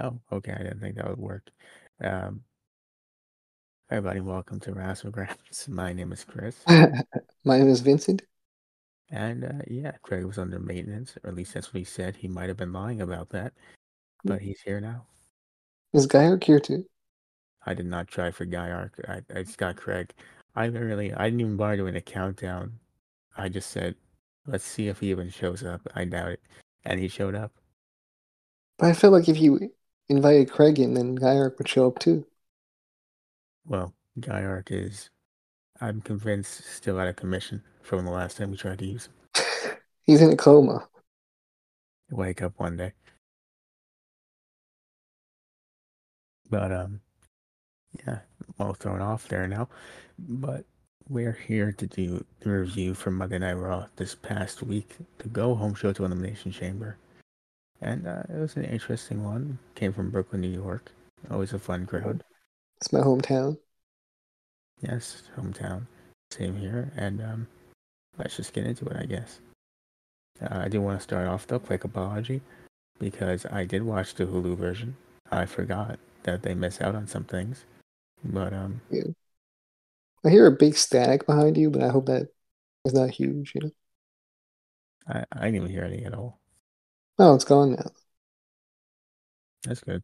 Oh, okay. I didn't think that would work. Um, everybody, welcome to Rasslegrams. My name is Chris. My name is Vincent. And uh, yeah, Craig was under maintenance, or at least that's what he said. He might have been lying about that, but he's here now. Is Guyark here too? I did not try for Guyark. I, I just got Craig. I really, I didn't even bother doing a countdown. I just said, let's see if he even shows up. I doubt it. And he showed up. But I felt like if you invited Craig in, then Guyark would show up too. Well, Guyark is, I'm convinced, still out of commission from the last time we tried to use him. He's in a coma. Wake up one day. But um, yeah, all thrown off there now. But we're here to do the review from Monday Night Raw this past week, the go home show to Elimination Chamber. And uh, it was an interesting one. Came from Brooklyn, New York. Always a fun crowd. It's my hometown. Yes, hometown. Same here. And um, let's just get into it, I guess. Uh, I do want to start off though, quick apology, because I did watch the Hulu version. I forgot that they miss out on some things, but um, yeah. I hear a big static behind you, but I hope that is not huge. You know. I I didn't even hear any at all. Oh, it's gone now. That's good.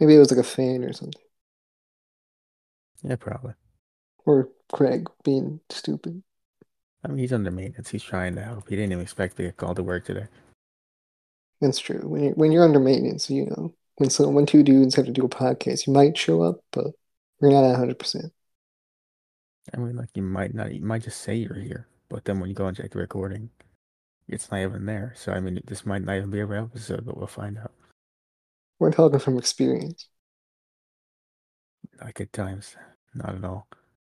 Maybe it was like a fan or something. Yeah, probably. Or Craig being stupid. I mean, he's under maintenance. He's trying to help. He didn't even expect to get called to work today. That's true. When you're when you're under maintenance, you know, when so when two dudes have to do a podcast, you might show up, but you're not hundred percent. I mean, like you might not, you might just say you're here, but then when you go and check the recording, it's not even there. So I mean, this might not even be a real episode, but we'll find out. We're talking from experience. Like at times, not at all.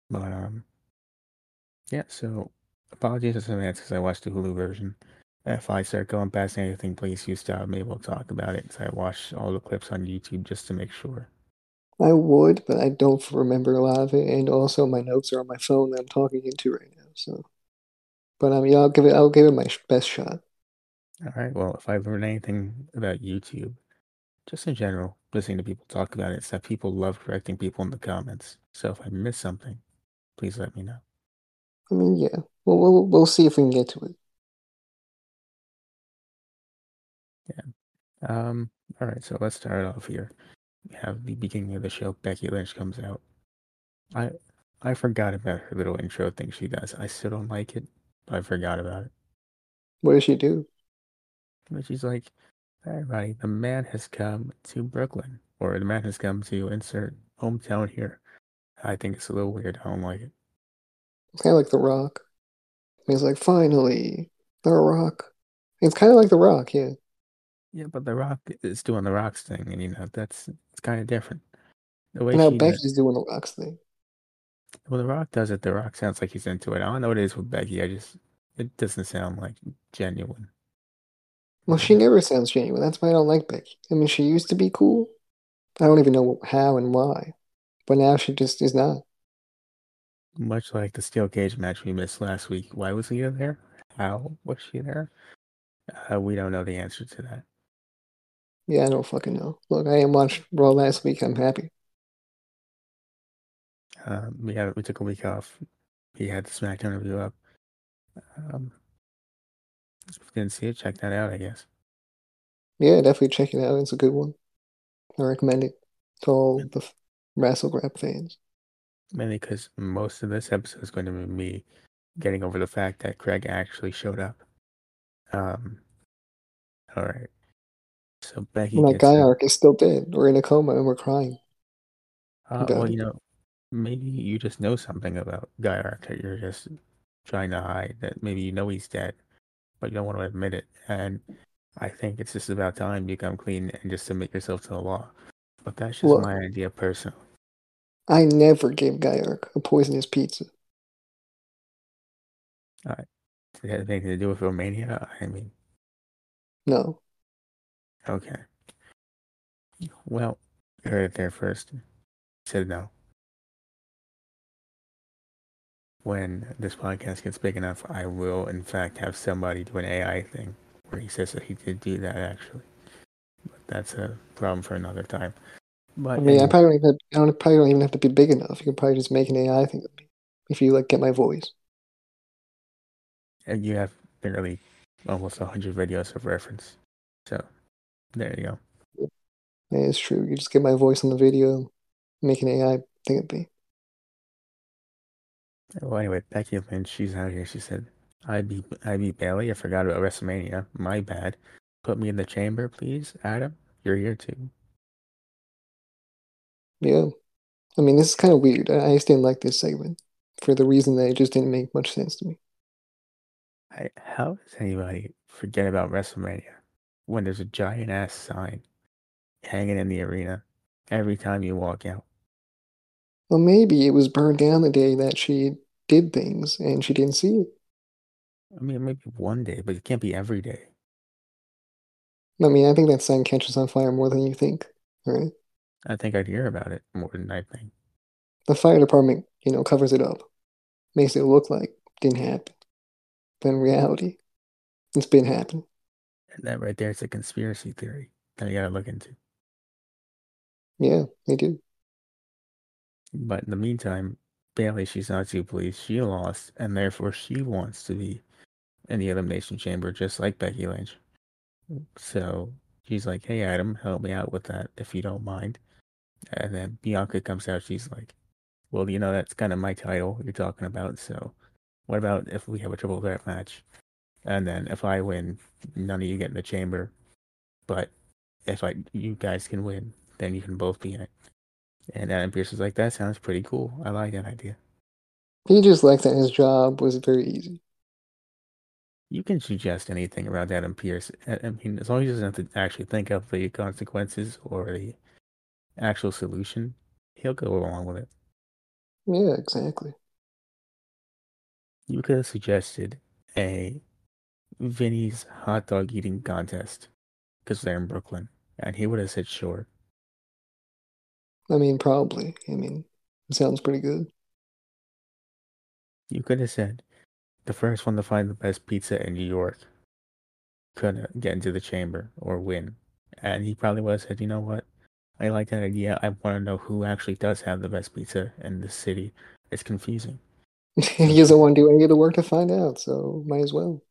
But um, yeah. So apologies in advance because I watched the Hulu version. If I start going past anything, please you stop me. We'll talk about it. So I watched all the clips on YouTube just to make sure. I would, but I don't remember a lot of it, and also my notes are on my phone that I'm talking into right now. So, but um, yeah, I'll give it. I'll give it my best shot. All right. Well, if I've learned anything about YouTube, just in general, listening to people talk about it, it's that people love correcting people in the comments. So if I miss something, please let me know. I mean, yeah, we'll we'll, we'll see if we can get to it. Yeah. Um. All right. So let's start off here. We have the beginning of the show. Becky Lynch comes out. I I forgot about her little intro thing she does. I still don't like it, I forgot about it. What does she do? But she's like, everybody, the man has come to Brooklyn, or the man has come to insert hometown here. I think it's a little weird. I don't like it. It's kind of like The Rock. He's like, finally, The Rock. It's kind of like The Rock, yeah. Yeah, but The Rock is doing The Rock's thing, and you know that's it's kind of different. The way now Becky's does, doing The Rock's thing. Well, The Rock does it. The Rock sounds like he's into it. I don't know what it is with Becky. I just it doesn't sound like genuine. Well, she never sounds genuine. That's why I don't like Becky. I mean, she used to be cool. I don't even know how and why, but now she just is not. Much like the steel cage match we missed last week. Why was he there? How was she there? Uh, we don't know the answer to that. Yeah, I don't fucking know. Look, I didn't watch Raw last week. I'm happy. Um, we had we took a week off. He had the SmackDown review up. Um, didn't see it. Check that out. I guess. Yeah, definitely check it out. It's a good one. I recommend it to all the Rasslegrap fans. Mainly because most of this episode is going to be me getting over the fact that Craig actually showed up. Um. All right. So Becky. My Guyark is still dead. We're in a coma and we're crying. Uh, well, you know, maybe you just know something about Guyark that you're just trying to hide. That maybe you know he's dead, but you don't want to admit it. And I think it's just about time you come clean and just submit yourself to the law. But that's just Look, my idea personally. I never gave Guyark a poisonous pizza. All right. Does it have anything to do with Romania? I mean, no. Okay. Well, you heard it there first. said no. When this podcast gets big enough, I will, in fact, have somebody do an AI thing where he says that he did do that actually. But that's a problem for another time. But I mean, I probably don't even have, I don't probably don't even have to be big enough. You can probably just make an AI thing of me if you like get my voice. and you have literally almost hundred videos of reference. So there you go. Yeah, it's true. You just get my voice on the video, make an AI thing of me. Well, anyway, Becky Lynch, she's out here. She said, "I beat I beat Bayley. I forgot about WrestleMania. My bad. Put me in the chamber, please, Adam. You're here too." Yeah. I mean, this is kind of weird. I, just didn't like this segment for the reason that it just didn't make much sense to me. I, how does anybody forget about WrestleMania when there's a giant ass sign hanging in the arena every time you walk out? Well, maybe it was burned down the day that she did things and she didn't see it. I mean, maybe one day, but it can't be every day. I mean, I think that sign catches on fire more than you think, right? I think I'd hear about it more than I think. The fire department, you know, covers it up, makes it look like it didn't happen. But in reality, it's been happening. And that right there is a conspiracy theory that you gotta look into. Yeah, they do. But in the meantime, Bayley, she's not too pleased. She lost, and therefore she wants to be in the Elimination Chamber, just like Becky Lynch. So she's like, "Hey, Adam, help me out with that if you don't mind." And then Bianca comes out. She's like, "Well, you know that's kind of my title you're talking about. So what about if we have a triple threat match? And then if I win, none of you get in the chamber. But if I you guys can win, then you can both be in it." And Adam Pearce was like, "That sounds pretty cool. I like that idea." He just liked that his job was very easy. You can suggest anything around Adam Pearce. I mean, as long as he doesn't have to actually think of the consequences or the actual solution, he'll go along with it. Yeah, exactly. You could have suggested a Vinny's hot dog eating contest because they're in Brooklyn, and he would have said sure. I mean, probably. I mean, it sounds pretty good. You could have said the first one to find the best pizza in New York could get into the chamber or win. And he probably would have said, you know what? I like that idea. I want to know who actually does have the best pizza in the city. It's confusing. he doesn't want to do any of the work to find out, so might as well.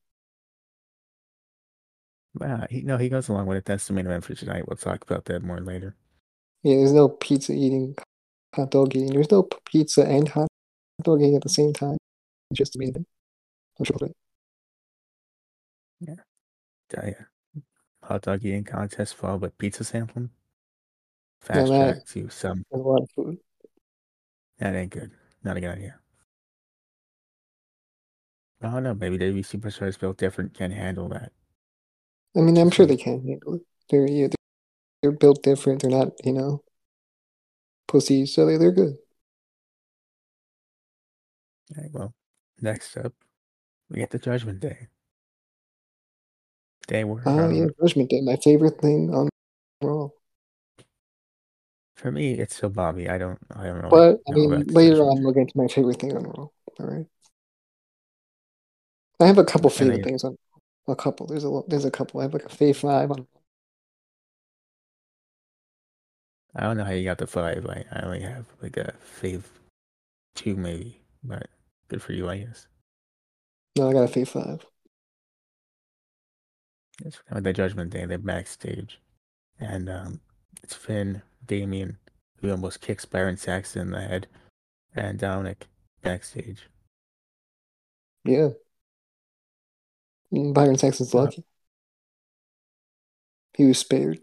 Wow, uh, he, no, he goes along with it. That's the main event for tonight. We'll talk about that more later. Yeah, there's no pizza eating, hot dog eating. There's no pizza and hot dog eating at the same time. It's just amazing. I'm sure of it. Uh, yeah. Hot dog eating contest followed by pizza sampling. Yeah, Fast that- track to some. A lot of food. That ain't good. Not a good idea. I don't know. Maybe WWE superstars built different can handle that. I mean, I'm sure they can handle it. They're yeah, they're, they're built different. They're not, you know, pussies, so they they're good. All right, well, next up, we get the Judgment Day. Day where, Oh um, yeah, Judgment Day, my favorite thing on Raw. for me, it's still Bobby. I don't, I don't know. But I know mean, later on, we'll get to my favorite thing on Raw. All right. I have a couple favorite then- things on a couple. There's a there's a couple. I have like a fave five on. I don't know how you got the five. I, I only have like a fave two maybe, but good for you, I guess. No, I got a fave five. It's kind of like the Judgment Day. They're backstage, and um, it's Finn, Damien, who almost kicks Byron Saxton in the head, and Dominik backstage. Yeah. Mm, Byron Saxton's Uh, lucky. He was spared.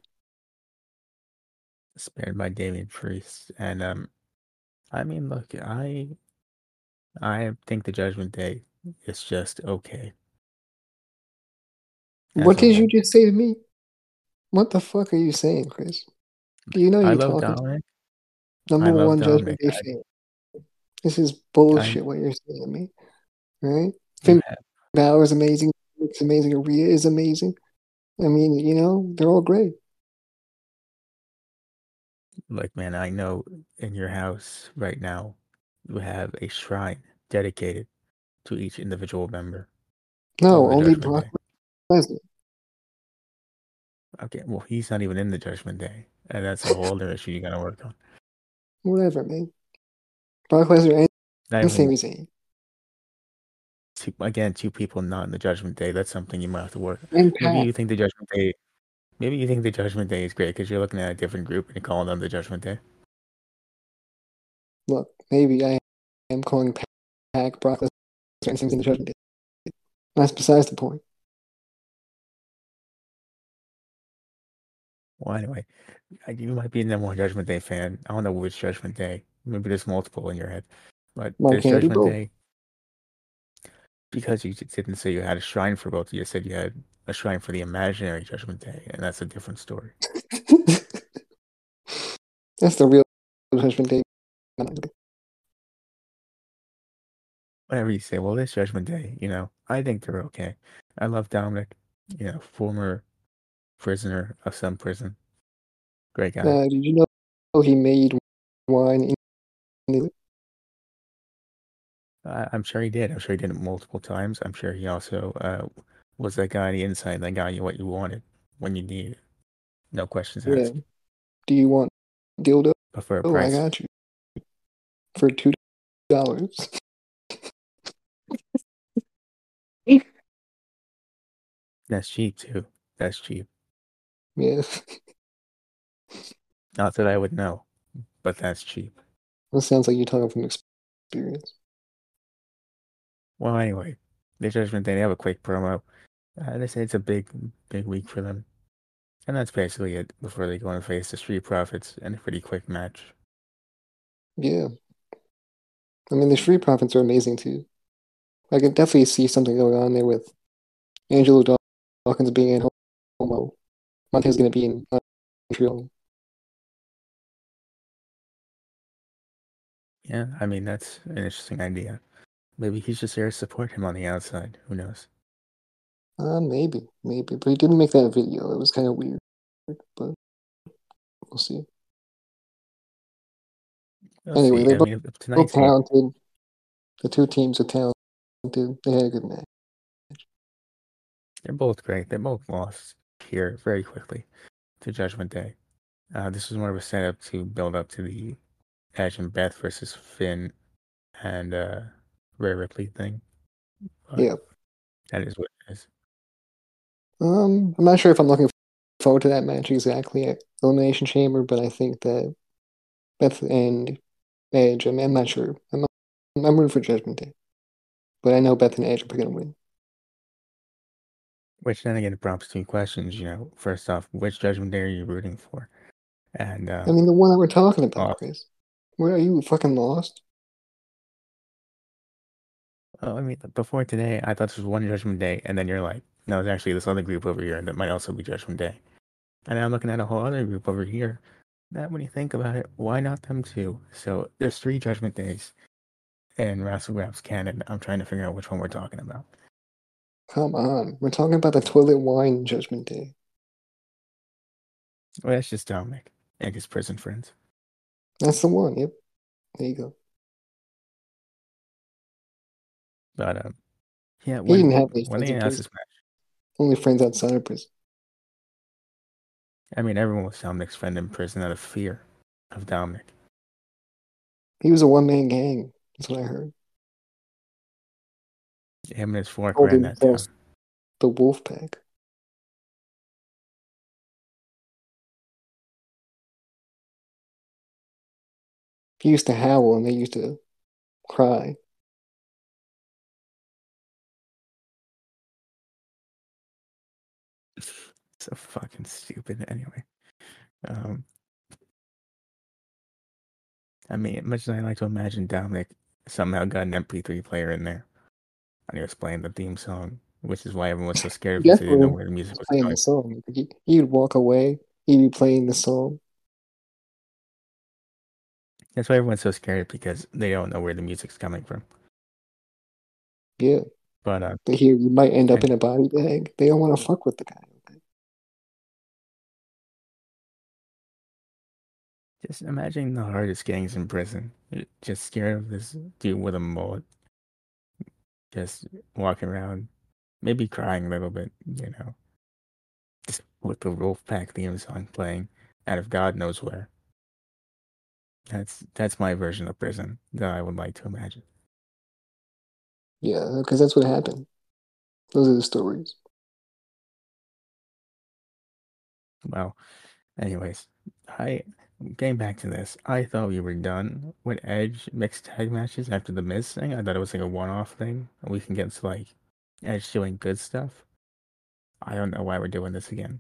Spared by Damien Priest. And um, I mean, look, I, I think the Judgment Day is just okay. As What did you just say to me? What the fuck are you saying, Chris? Do you know you're talking Dominik. number one Dominik. Judgment Day fan? This is bullshit what you're saying to me. Right? Finn have- Balor is amazing. It's amazing. Rhea is amazing. I mean, you know, they're all great. Like, man, I know in your house right now, you have a shrine dedicated to each individual member. No, only Brock Lesnar. Okay, well, he's not even in the Judgment Day, and that's a whole other issue you gotta work on. Whatever, man. Brock Lesnar and, Sami Zayn. two, again, two people not in the Judgment Day. That's something you might have to work. Maybe you think the Judgment Day. Maybe you think the Judgment Day is great because you're looking at a different group and you're calling them the Judgment Day. Look, maybe I am calling Pac Brock Lesnar and Sami the Judgment Day. That's besides the point. Well, anyway, you might be the number one Judgment Day fan. I don't know which Judgment Day. Maybe there's multiple in your head, but there's can't it be Judgment? Day because you didn't say you had a shrine for both. You said you had a shrine for the imaginary Judgment Day, and that's a different story. That's the real Judgment Day. Whatever you say. Well, this Judgment Day, you know, I think they're okay. I love Dominik, you know, former prisoner of some prison. Great guy. Uh, did you know he made wine in I'm sure he did. I'm sure he did it multiple times. I'm sure he also uh, was that guy the inside that got you what you wanted when you needed it. No questions Yeah. asked. Do you want dildo? But for a Oh, I got you. For two dollars. that's cheap too. That's cheap. Yeah. Not that I would know, but that's cheap. That sounds like you're talking from experience. Well, anyway, the Judgment Day, they have a quick promo. Uh, they say it's a big, big week for them. And that's basically it before they go and face the Street Profits in a pretty quick match. Yeah. I mean, the Street Profits are amazing too. I can definitely see something going on there with Angelo Dawkins being in Homo. Montez going to be in Montreal. Yeah, I mean, that's an interesting idea. Maybe he's just there to support him on the outside. Who knows? Uh, maybe, maybe. But he didn't make that video. It was kind of weird. But we'll see. We'll Anyway, see. they I both- mean, Both game- talented. The two teams are talented. They had a good match. They're both great. They both lost here very quickly to Judgment Day. Uh, this was more of a setup to build up to the Edge and Beth versus Finn and uh, Rhea Ripley thing. But Yeah. That is what it is. Um, I'm not sure if I'm looking forward to that match exactly at Elimination Chamber, but I think that Beth and Edge. I mean, I'm not sure. I'm I'm rooting for Judgment Day, but I know Beth and Edge are gonna win. Which then again prompts two questions. You know, first off, which Judgment Day are you rooting for? And uh, I mean, the one that we're talking about, Oh. Chris. Where are you fucking lost? Oh, I mean, before today, I thought this was one Judgment Day, and then you're like, no, it's actually this other group over here that might also be Judgment Day. And I'm looking at a whole other group over here. That, when you think about it, why not them too? So there's three Judgment Days in Raps canon. I'm trying to figure out which one we're talking about. Come on, we're talking about the toilet wine Judgment Day. Well, that's just Dominik and his prison friends. That's the one. Yep. There you go. But um, yeah, He didn't have any when they friends in announced prison. match, Only friends outside of prison. I mean, everyone was Dominik's friend in prison out of fear of Dominik. He was a one man gang. That's what I heard. Him and his fork Told ran that themselves town. The Wolf Pack. He used to howl and they used to cry. So fucking stupid. Anyway, um, I mean, much as I like to imagine Dominik somehow got an MP3 player in there, and he was playing the theme song, which is why everyone was so scared because they didn't know where the music was Playing going. the song. He, he'd walk away. He'd be playing the song. That's why everyone's so scared because they don't know where the music's coming from. Yeah. But uh, They hear you might end up in a body bag. They don't want to fuck with the guy. Just imagine the hardest gangs in prison, just scared of this dude with a mullet, just walking around, maybe crying a little bit, you know. Just with the Wolfpack theme song playing out of God knows where. That's that's my version of prison that I would like to imagine. Yeah, because that's what happened. Those are the stories. Well, anyways, I getting back to this. I thought we were done with Edge mixed tag matches after the Miz thing. I thought it was like a one-off thing. and We can get to like Edge doing good stuff. I don't know why we're doing this again.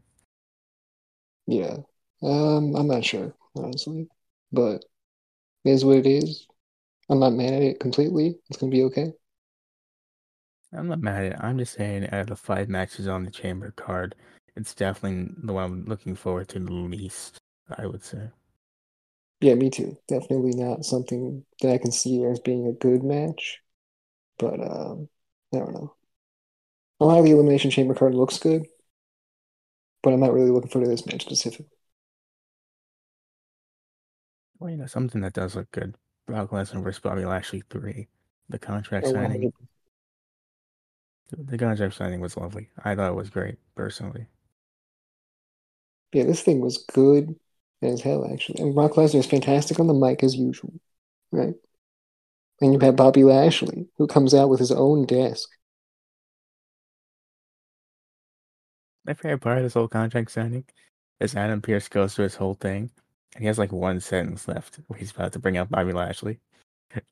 Yeah. Um, I'm not sure, honestly. But it is what it is. I'm not mad at it completely. It's gonna be okay. I'm not mad at it. I'm just saying, out of the five matches on the Chamber card, it's definitely the one I'm looking forward to the least. I would say. Yeah, me too. Definitely not something that I can see as being a good match. But um, I don't know. A lot of the Elimination Chamber card looks good, but I'm not really looking forward to this match specifically. Well, you know, something that does look good. Brock Lesnar versus Bobby Lashley three. The contract Oh, signing. 100%. The contract signing was lovely. I thought it was great, personally. Yeah, this thing was good as hell, actually. And Brock Lesnar is fantastic on the mic as usual, right? And you have Bobby Lashley, who comes out with his own desk. My favorite part of this whole contract signing is Adam Pearce goes through his whole thing, and he has like one sentence left where he's about to bring up Bobby Lashley.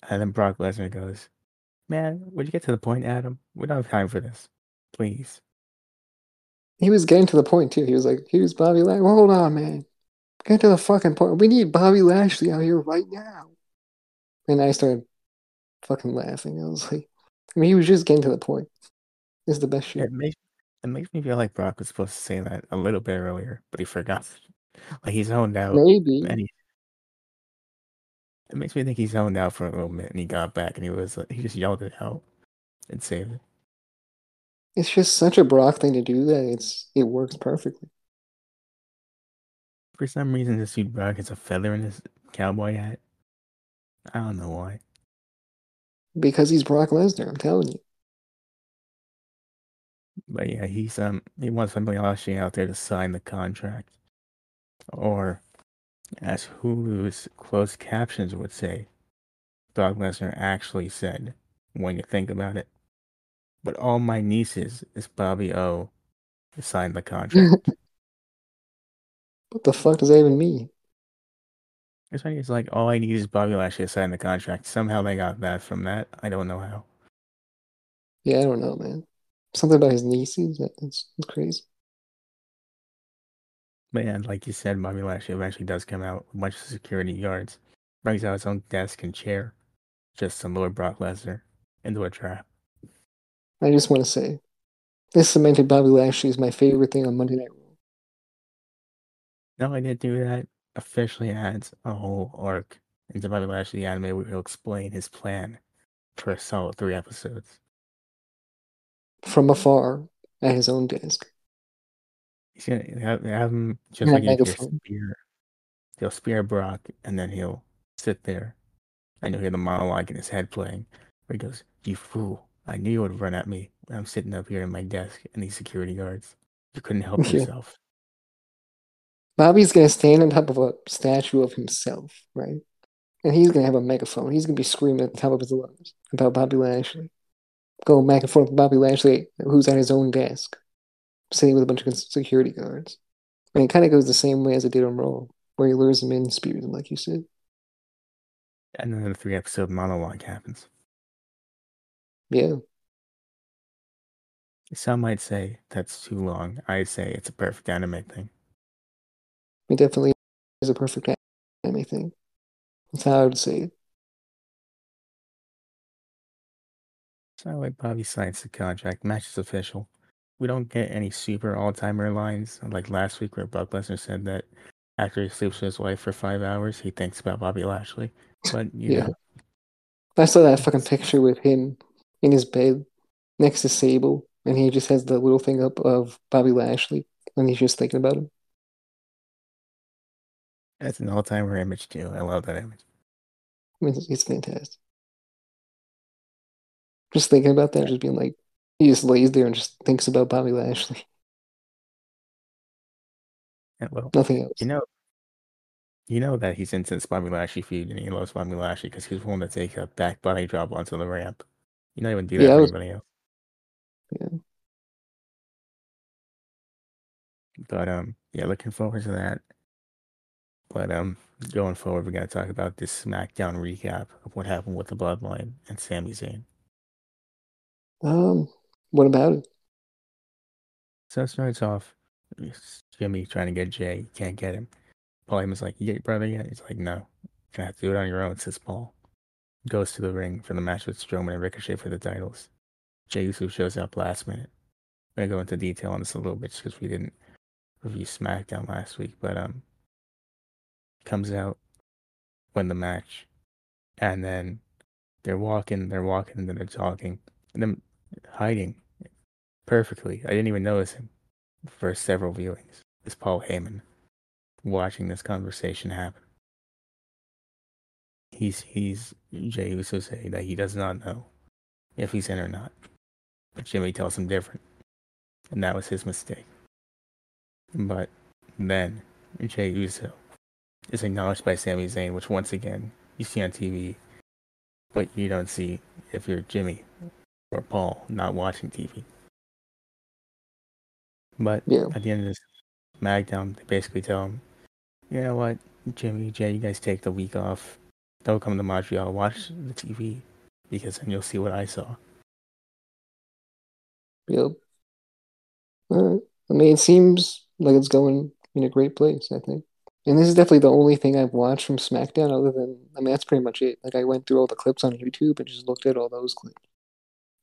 And then Brock Lesnar goes, Man, would you get to the point, Adam? We don't have time for this. Please. He was getting to the point too. He was like, "Here's Bobby Lashley. Hold on, man. Get to the fucking point. We need Bobby Lashley out here right now." And I started fucking laughing. I was like, I mean, he was just getting to the point. Is the best shit. It makes it makes me feel like Brock was supposed to say that a little bit earlier, but he forgot. Like he's zoned out. Maybe. And he, it makes me think he zoned out for a little bit, and he got back, and he was he just yelled it out and saved it. It's just such a Brock thing to do that it's it works perfectly. For some reason, this dude Brock has a feather in his cowboy hat. I don't know why. Because he's Brock Lesnar, I'm telling you. But yeah, he's um he wants somebody Lashley out there to sign the contract. Or as Hulu's closed captions would say, Brock Lesnar actually said, when you think about it. But all my nieces is Bobby O signed the contract. what the fuck does that even mean? It's funny, it's like all I need is Bobby Lashley to sign the contract. Somehow they got that from that. I don't know how. Yeah, I don't know, man. Something about his nieces. That's crazy. But yeah, like you said, Bobby Lashley eventually does come out with a bunch of security guards, brings out his own desk and chair, just to lure Brock Lesnar into a trap. I just want to say, this cemented Bobby Lashley is my favorite thing on Monday Night Raw. No, I didn't do that. Officially adds a whole arc into Bobby Lashley anime where he'll explain his plan for a solid three episodes. From afar, at his own desk. He's gonna have, have him just Yeah, like your spear. He'll spear Brock, and then he'll sit there, and you'll hear the monologue in his head playing, where he goes, "You fool! I knew you would run at me when I'm sitting up here in my desk, and these security guards. You couldn't help Yeah. yourself." Bobby's gonna stand on top of a statue of himself, right? And he's gonna have a megaphone. He's gonna be screaming at the top of his lungs about Bobby Lashley. Going back and forth with Bobby Lashley, who's at his own desk, sitting with a bunch of security guards. And it kind of goes the same way as it did on Raw, where he lures him in and spears him, like you said. And then the three episode monologue happens. Yeah. Some might say that's too long. I say it's a perfect anime thing. It definitely is a perfect anime thing. That's how I would say it. So like Bobby signs the contract, match is official. We don't get any super all timer lines like last week where Brock Lesnar said that after he sleeps with his wife for five hours, he thinks about Bobby Lashley. But you Yeah. know, I saw that fucking picture with him in his bed next to Sable, and he just has the little thing up of Bobby Lashley, and he's just thinking about him. That's an all timer image too. I love that image. I mean, it's, fantastic. Just thinking about that, just being like, he just lays there and just thinks about Bobby Lashley. And well, Nothing else. you know, you know that he's into this Bobby Lashley feud, and he loves Bobby Lashley because he's willing to take a back body drop onto the ramp. You know, he wouldn't do that Yeah, for was- anybody else. Yeah. But um, yeah, looking forward to that. But um, going forward, we're gonna talk about this SmackDown recap of what happened with the Bloodline and Sami Zayn. Um, what about it? So it starts off, Jimmy trying to get Jey, can't get him. Paul Heyman's like, "You get your brother yet?" He's like, "No, gonna have to do it on your own," says Paul. Goes to the ring for the match with Strowman and Ricochet for the titles. Jey Uso shows up last minute. I'm gonna go into detail on this a little bit just because we didn't review SmackDown last week, but um, comes out, win the match, and then they're walking, they're walking, and then they're talking, and then hiding perfectly. I didn't even notice him for several viewings. Is Paul Heyman watching this conversation happen? He's he's Jey Uso saying that he does not know if he's in or not, but Jimmy tells him different, and that was his mistake. But then Jey Uso is acknowledged by Sami Zayn, which once again you see on TV, but you don't see if you're Jimmy or Paul not watching TV. But Yeah. at the end of this SmackDown, they basically tell him, you know what, Jimmy, Jey, you guys take the week off. Don't come to Montreal. Watch the TV because then you'll see what I saw. Yep. All right. I mean, it seems like it's going in a great place, I think. And this is definitely the only thing I've watched from SmackDown other than, I mean, that's pretty much it. Like, I went through all the clips on YouTube and just looked at all those clips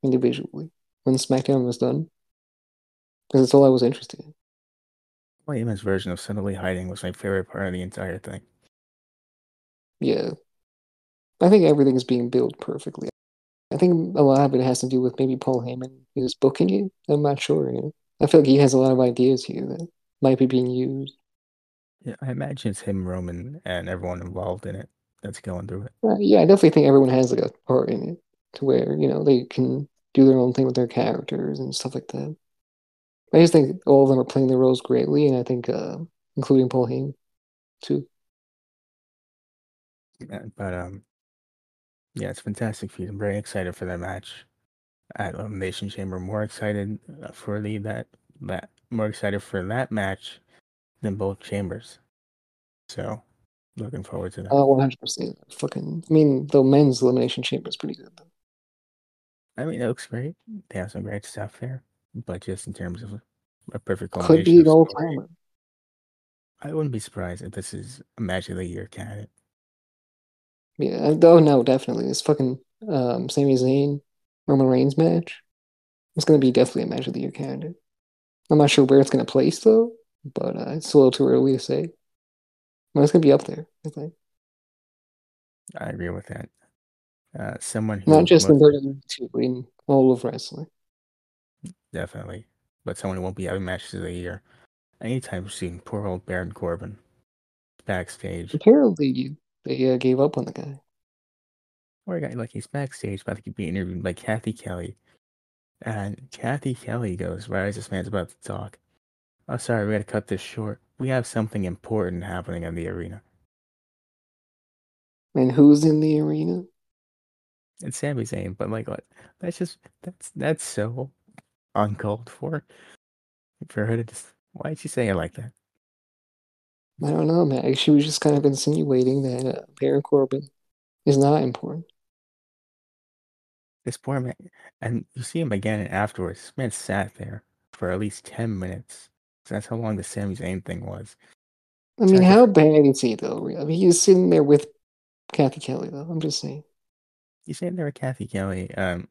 individually when SmackDown was done. Because that's all I was interested in. Paul Heyman's version of subtly hiding was my favorite part of the entire thing. Yeah. I think everything is being built perfectly. I think a lot of it has to do with maybe Paul Heyman is booking it. I'm not sure. You know? I feel like he has a lot of ideas here that might be being used. Yeah, I imagine it's him, Roman, and everyone involved in it that's going through it. Uh, yeah, I definitely think everyone has like a part in it to where, you know, they can do their own thing with their characters and stuff like that. I just think all of them are playing their roles greatly, and I think, uh, including Paul Heyman, too. Yeah, but um, yeah, it's fantastic feud. I'm very excited for that match at Elimination Chamber. More excited uh, for the that that more excited for that match than both chambers. So, looking forward to that. Uh, 100%. Fucking, I mean, the men's elimination chamber is pretty good, though. I mean, it looks great. They have some great stuff there, but just in terms of a perfect Could be of an all timer. I wouldn't be surprised if this is a match of the year candidate. Yeah, oh no, definitely. This fucking um, Sami Zayn, Roman Reigns match. It's gonna be definitely a match of the year candidate. I'm not sure where it's gonna place though, but uh, it's a little too early to say. But it's gonna be up there, I think. I agree with that. Uh, someone who Not just in WWE, in all of wrestling. definitely, but someone who won't be having matches of the year anytime soon. Poor old Baron Corbin backstage. Apparently, they uh, gave up on the guy. Poor guy, like he's backstage about to be interviewed by Cathy Kelly, and Cathy Kelly goes, "Right as this man's about to talk, oh sorry, we got to cut this short. We have something important happening in the arena." And who's in the arena? It's Sami Zayn, but like, what? That's just that's that's so uncalled for. For her to just, why'd she say it like that? I don't know, man. She was just kind of insinuating that uh, Baron Corbin is not important. This poor man, and you see him again afterwards. This man sat there for at least ten minutes. That's how long the Sami Zayn thing was. I mean, how bad is he though? I mean, he's sitting there with Cathy Kelly though. I'm just saying. He's sitting there with Cathy Kelly? Um,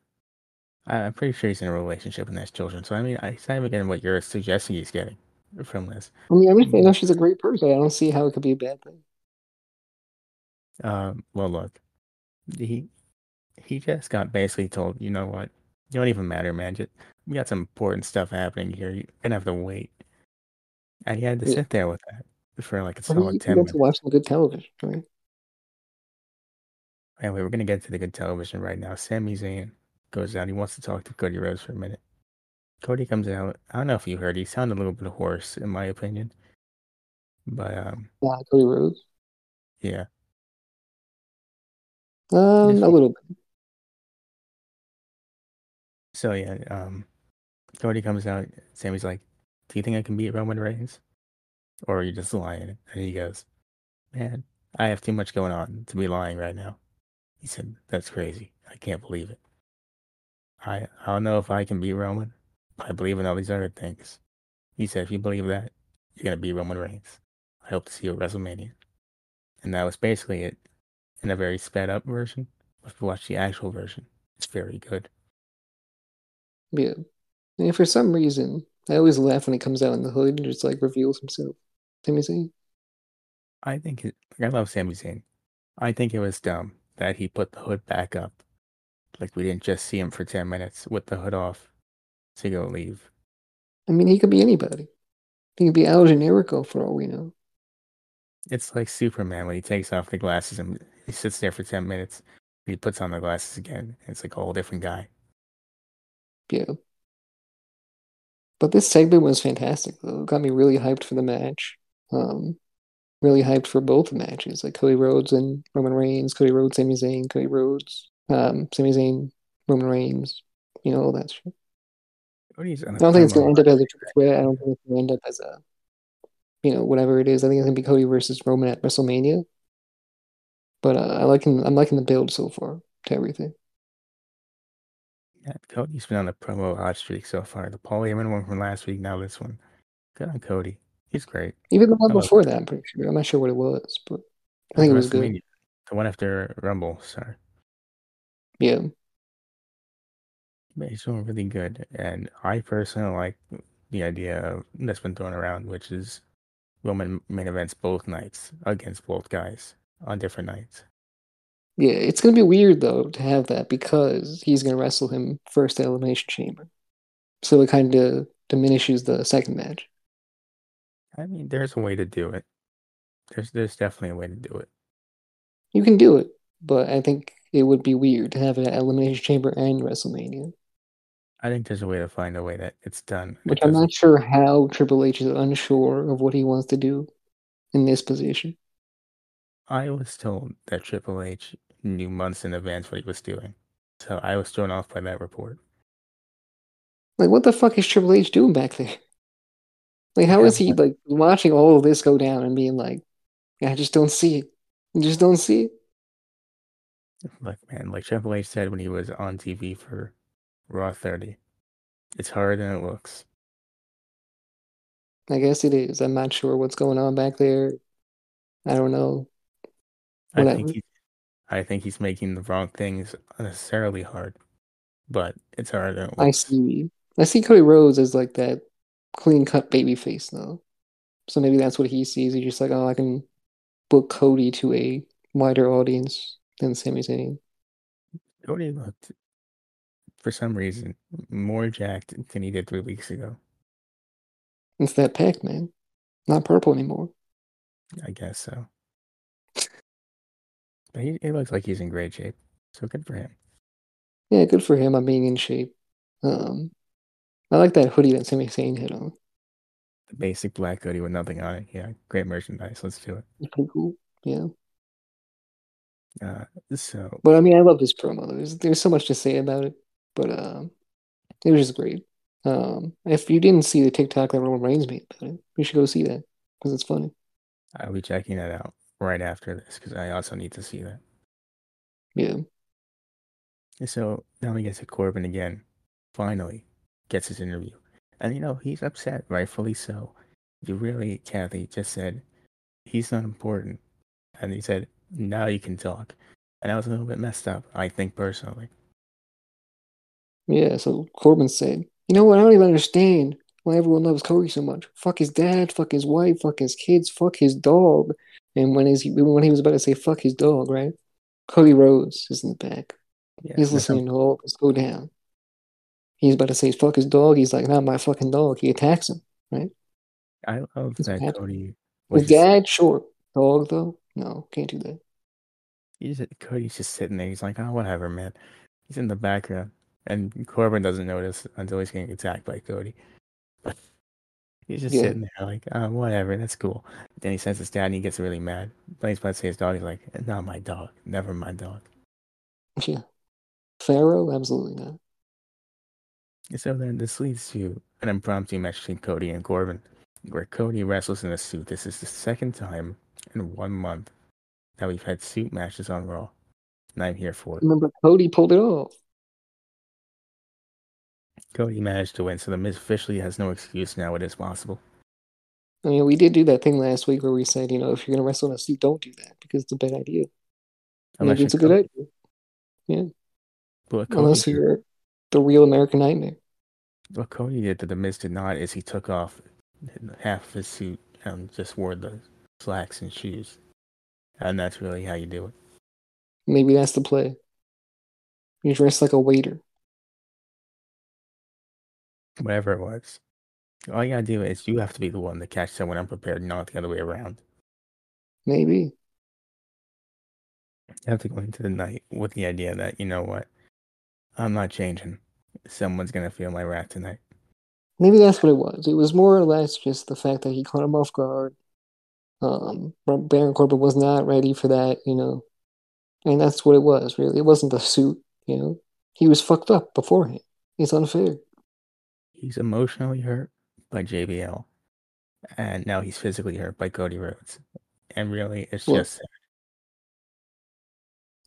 I, I'm pretty sure he's in a relationship and has children. So I mean, I, he's not even getting what you're suggesting he's getting from this. I mean, I'm just saying, no, she's a great person. I don't see how it could be a bad thing. Um, well, look, he he just got basically told, you know what, you don't even matter, man. Just we got some important stuff happening here. You're gonna have to wait, and he had to Yeah. sit there with that for like a mean, solid you ten get minutes. to watch some good television, right? Anyway, we're gonna get to the good television right now. Sami Zayn goes out. He wants to talk to Cody Rhodes for a minute. Cody comes out. I don't know if you heard. He sounded a little bit hoarse, in my opinion. But um, Yeah, Cody Rhodes. yeah, Um, just a little bit. so yeah. Um, Cody comes out. Sami's like, "Do you think I can beat Roman Reigns, or are you just lying?" And he goes, "Man, I have too much going on to be lying right now." He said, "That's crazy. I can't believe it. I I don't know if I can beat Roman. I believe in all these other things." He said, "If you believe that, you're gonna beat Roman Reigns. I hope to see you at WrestleMania." And that was basically it, in a very sped up version. If you watch the actual version, it's very good. Yeah. And for some reason, I always laugh when he comes out in the hood and just like reveals himself. Sami Zayn. I think it, I love Sami Zayn. I think it was dumb that he put the hood back up. Like we didn't just see him for ten minutes with the hood off to go leave. I mean, he could be anybody. He could be Al Generico for all we know. It's like Superman when he takes off the glasses and he sits there for ten minutes. He puts on the glasses again. It's like a whole different guy. Yeah. But this segment was fantastic though. It got me really hyped for the match. Um, really hyped for both matches, like Cody Rhodes and Roman Reigns, Cody Rhodes, Sami Zayn, Cody Rhodes, um, Sami Zayn, Roman Reigns, you know, all that shit. On don't think it's gonna end up as a triple threat. I don't think it's gonna end up as a you know, whatever it is. I think it's gonna be Cody versus Roman at WrestleMania. But uh, I liking I'm liking the build so far to everything. Yeah, Cody's been on a promo hot streak so far. The Paul Heyman one from last week, now this one. Good on Cody. He's great. Even the one before that, I'm pretty sure. I'm not sure what it was, but I think it was good. The one after Rumble, sorry. Yeah. But he's doing really good. And I personally like the idea of, that's been thrown around, which is Roman main events both nights against both guys on different nights. Yeah, it's gonna be weird though to have that because he's gonna wrestle him first at Elimination Chamber. So it kind of diminishes the second match. I mean, there's a way to do it. There's there's definitely a way to do it. You can do it, but I think it would be weird to have at Elimination Chamber and WrestleMania. I think there's a way to find a way that it's done. Which It I'm not sure how Triple H is unsure of what he wants to do in this position. I was told that Triple H knew months in advance what he was doing. So I was thrown off by that report. Like, what the fuck is Triple H doing back there? Like, how Yeah, is he like watching all of this go down and being like, I just don't see it. I just don't see it. Like, man, like Triple H said when he was on TV for Raw 30, it's harder than it looks. I guess it is. I'm not sure what's going on back there. I don't know. I think he, I think he's making the wrong things unnecessarily hard, but it's it I see. I see Cody Rhodes as like that clean cut baby face though. So maybe that's what he sees. He's just like, oh, I can book Cody to a wider audience than Sami Zayn. Cody looked, for some reason, more jacked than he did three weeks ago. It's that pack, man. Not purple anymore. I guess so. But he, he looks like he's in great shape, so good for him. Yeah, good for him on being in shape. Um, I like that hoodie that Sami Zayn had on. The basic black hoodie with nothing on it. Yeah, great merchandise. Let's do it. It's pretty cool. Yeah. Uh, so But I mean, I love this promo. There's there's so much to say about it, but um, it was just great. Um, if you didn't see the TikTok that Roman Reigns made about it, you should go see that because it's funny. I'll be checking that out right after this because I also need to see that. Yeah, So now we get to Corbin again. Finally gets his interview. And you know, he's upset, rightfully so. You really, Cathy, just said he's not important. And he said, now you can talk. And I was a little bit messed up, I think personally. yeah. So Corbin said, "You know what? I don't even understand why everyone loves Cody so much. Fuck his dad, fuck his wife, fuck his kids, fuck his dog." And when is he when he was about to say "fuck his dog," right? Cody Rhodes is in the back. Yeah, He's listening to all this go down. He's about to say "fuck his dog." He's like, "Not my fucking dog." He attacks him. Right? I love It's that. Cody was dad, sure. Dog though, no, can't do that. he's just, Cody's just sitting there. He's like, oh, whatever, man. He's in the background. And Corbin doesn't notice until he's getting attacked by Cody. He's just Yeah. sitting there like, oh, whatever, that's cool. Then he sends his dad and he gets really mad. Then he's about to say his dog. He's like, not my dog. Never my dog. Yeah. Pharaoh? Absolutely not. So then this leads to an impromptu match between Cody and Corbin, where Cody wrestles in a suit. This is the second time in one month that we've had suit matches on Raw. And I'm here for it. Remember, Cody pulled it off. Cody managed to win, so the Miz officially has no excuse now. It is possible. I mean, we did do that thing last week where we said, you know, if you're going to wrestle in a suit, don't do that because it's a bad idea. Unless Maybe it's a good Cody. idea. Yeah. But Unless you're the real American Nightmare. what Cody did that the Miz did not is he took off half of his suit and just wore the slacks and shoes. And that's really how you do it. Maybe that's the play. You dress like a waiter. Whatever it was. All you gotta do is you have to be the one to catch someone unprepared, not the other way around. Maybe. You have to go into the night with the idea that, you know what, I'm not changing. Someone's gonna feel my wrath tonight. Maybe that's what it was. It was more or less just the fact that he caught him off guard. Um, Baron Corbin was not ready for that, you know. And that's what it was, really. It wasn't the suit, you know. He was fucked up beforehand. It's unfair. He's emotionally hurt by JBL, and now he's physically hurt by Cody Rhodes. And really, it's just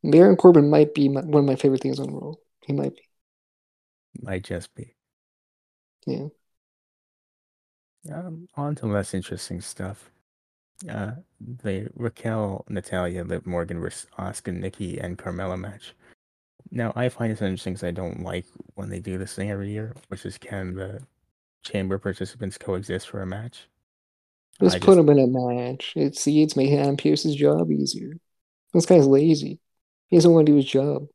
Baron Corbin might be my, one of my favorite things on Raw. He might be. might just be. Yeah. Um, on to less interesting stuff. Uh, the Raquel, Natalya, Liv Morgan versus Asuka, Nikki, and Carmella match. Now, I find this interesting because I don't like when they do this thing every year, which is can the chamber participants coexist for a match? Just I put just- him in a match. It see, it's making Adam Pearce's job easier. This guy's lazy. He doesn't want to do his job.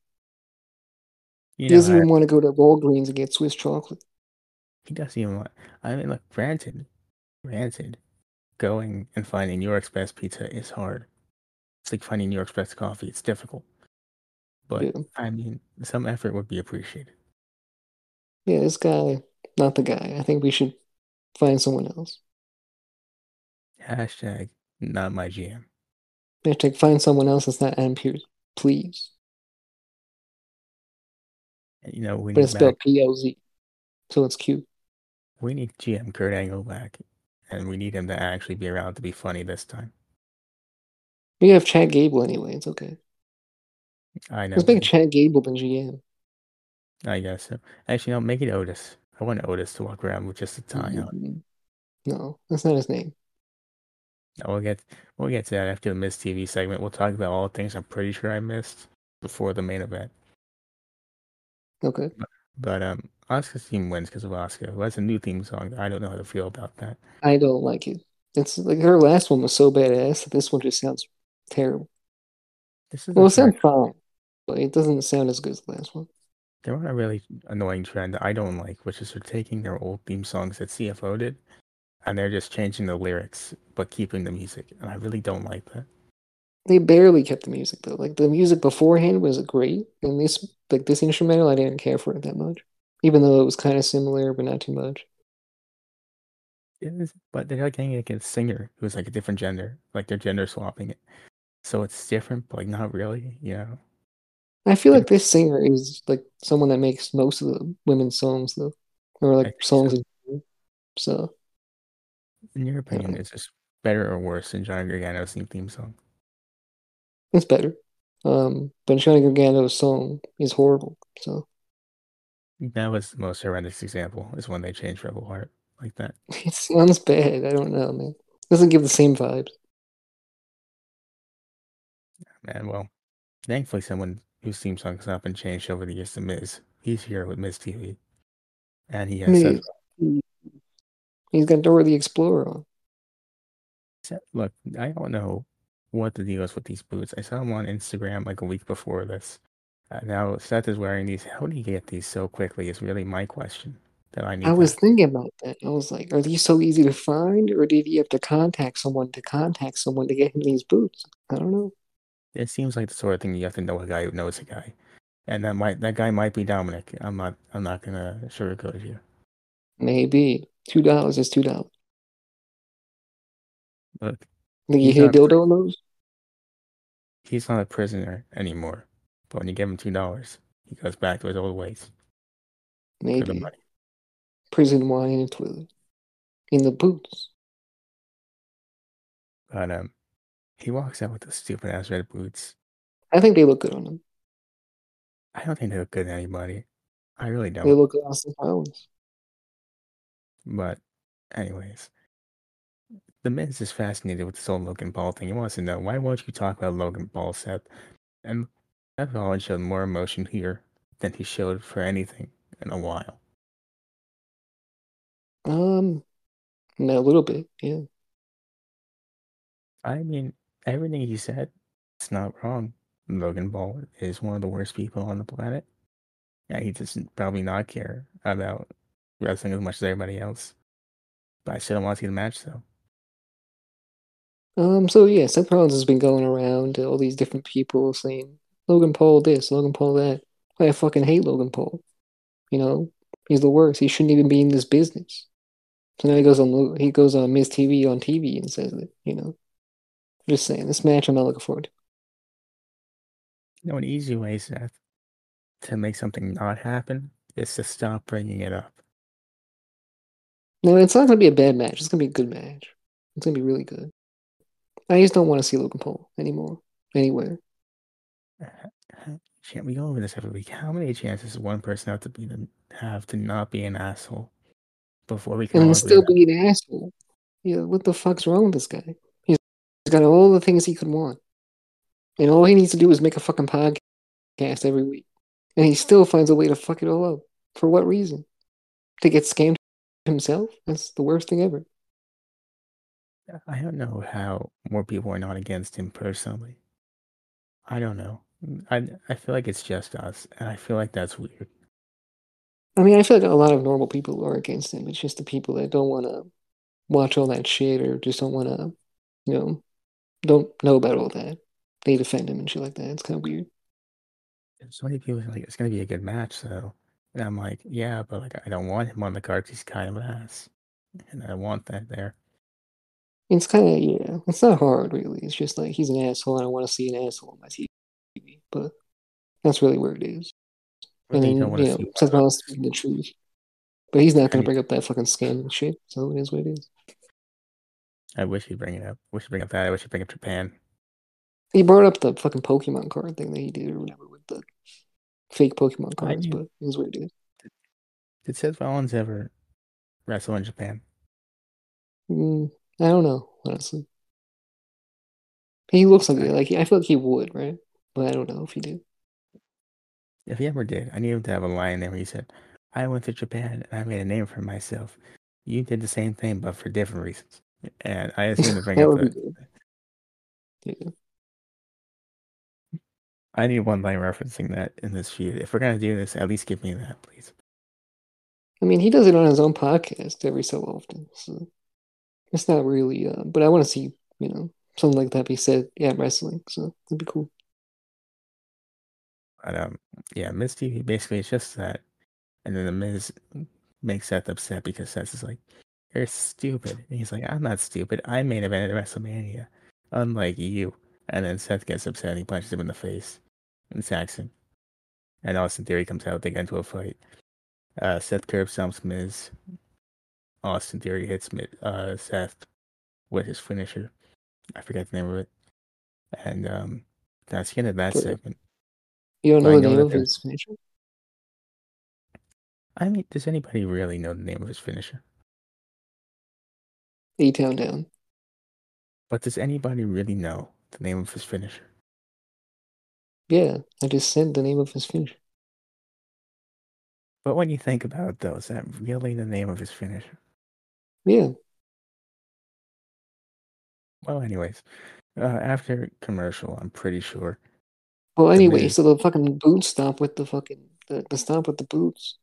You He know, doesn't I- even want to go to Walgreens and get Swiss chocolate. he doesn't even want. I mean, look, granted, granted, going and finding New York's best pizza is hard. It's like finding New York's best coffee. It's difficult. But Yeah. I mean, some effort would be appreciated. Yeah, this guy, not the guy. I think we should find someone else. Hashtag not my GM. Hashtag find someone else that's not Adam Pearce, please. You know, we But need it's spelled P L Z, so it's cute. we need GM Kurt Angle back, and we need him to actually be around to be funny this time. We have Chad Gable anyway. It's okay. I know. Let's make Chad Gable the GM. I guess so. Actually, no, make it Otis. I want Otis to walk around with just a tie on. Mm, No, that's not his name. We'll get we'll get to that after the Miz TV segment. We'll talk about all the things I'm pretty sure I missed before the main event. Okay. But um, Asuka's team wins because of Asuka, who has a new theme song. I don't know how to feel about that. I don't like it. It's like her last one was so badass that this one just sounds terrible. This is Well, a it sounds fine, but it doesn't sound as good as the last one. They're on a really annoying trend that I don't like, which is they're taking their old theme songs that CFO did, and they're just changing the lyrics but keeping the music. And I really don't like that. They barely kept the music though. Like the music beforehand was great, and this like this instrumental, I didn't care for it that much, even though it was kind of similar, but not too much. It is, but they're like getting like a singer who's like a different gender, like they're gender swapping it. So it's different, but like not really, you know. I feel like this singer is like someone that makes most of the women's songs though, or like songs. so. in. So In your opinion, Yeah. is this better or worse than Johnny Gargano's theme song? it's better. Um, but Johnny Gargano's song is horrible. So That was the most horrendous example, is when they changed Rebel Heart like that. it sounds bad. I don't know, man. It Doesn't give the same vibes. Man, well, thankfully someone whose theme song has not been changed over the years to Miz. He's here with Miz TV. And he has said, he's got Dora the Explorer on. look, I don't know what the deal is with these boots. I saw them on Instagram like a week before this. Uh, now Seth is wearing these. How did he get these so quickly? Is really my question that I need. I was ask. thinking about that. I was like, are these so easy to find, or did he have to contact someone to contact someone to get him these boots? I don't know. It seems like the sort of thing you have to know a guy who knows a guy, and that might that guy might be Dominik. I'm not. I'm not gonna sugarcoat it here. Maybe two dollars is two dollars. Look, Think you hear hit a not a pri- dildo on those? he's not a prisoner anymore. But when you give him two dollars, he goes back to his old ways Maybe. Prison wine in the toilet. In the boots. But um, he walks out with the stupid ass red boots. I think they look good on him. I don't think they look good on anybody. I really don't. They look good on. But, anyways, the Miz is fascinated with this whole Logan Paul thing. He wants to know why won't you talk about Logan Paul, Seth? And Seth Rollins showed more emotion here than he showed for anything in a while. Um, no, a little bit, yeah. I mean, everything he said, it's not wrong. Logan Paul is one of the worst people on the planet. Yeah, he doesn't probably not care about wrestling as much as everybody else. But I still want to see the match though. Um, so yeah, Seth Rollins has been going around to all these different people saying Logan Paul this, Logan Paul that. I fucking hate Logan Paul. You know, he's the worst. He shouldn't even be in this business. So now he goes on he goes on Miz TV on TV and says it. You know, just saying this match I'm not looking forward to. You know, an easy way, Seth, to make something not happen is to stop bringing it up. No, it's not gonna be a bad match. It's gonna be a good match. It's gonna be really good. I just don't want to see Logan Paul anymore, anywhere. Can't we go over this every week? How many chances does one person have to be to have to not be an asshole before we can and still be an asshole. Yeah, what the fuck's wrong with this guy? He's got all the things he could want, and all he needs to do is make a fucking podcast every week, and he still finds a way to fuck it all up. For what reason? To get scammed himself? That's the worst thing ever. I don't know how more people are not against him personally. I don't know. I I feel like it's just us, and I feel like that's weird. I mean, I feel like a lot of normal people are against him. It's just the people that don't want to watch all that shit or just don't want to, you know, don't know about all that. They defend him and shit like that. It's kind of weird. So many people are like it's gonna be a good match, though, and I'm like, yeah, but like I don't want him on the card. He's kind of an ass, and I want that there. It's kind of yeah. It's not hard really. It's just like he's an asshole, and I want to see an asshole on my TV. But that's really where it is. And then want you to know, see. Seth Rollins the truth, but he's not mean- to bring up that fucking scam and shit. So it is what it is. I wish he'd bring it up. Wish he'd bring up that. I wish he'd bring up Japan. He brought up the fucking Pokemon card thing that he did or whatever with the fake Pokemon I cards, but it what it is. Did Seth Rollins ever wrestle in Japan? Mm, I don't know, honestly. He looks like it. Like I feel like he would, right? But I don't know if he did. If he ever did, I need him to have a line there where he said, I went to Japan and I made a name for myself. You did the same thing, but for different reasons. And I assume to bring up the. Yeah. I need one line referencing that in this feud. If we're gonna do this, at least give me that, please. I mean, he does it on his own podcast every so often, so it's not really. Uh, but I want to see, you know, something like that be said at wrestling. So it'd be cool. But um, yeah, Miz TV basically it's just that, and then the Miz makes Seth upset because Seth is like, "You're stupid," and he's like, "I'm not stupid. I made event at WrestleMania, unlike you." And then Seth gets upset and he punches him in the face and him. And Austin Theory comes out. They get into a fight. Uh, Seth curb stomps Miz. Austin Theory hits uh, Seth with his finisher. I forget the name of it. And um, that's the end of that segment. You don't know the name of his finisher? I mean, does anybody really know the name of his finisher? A Town Down. But does anybody really know the name of his finisher? Yeah, I just said the name of his finisher. But when you think about it, though, is that really the name of his finisher? Yeah, Well, anyways, uh, after commercial, I'm pretty sure. Well, anyway, Miz. so the fucking boots stop with the fucking the, the stop with the boots.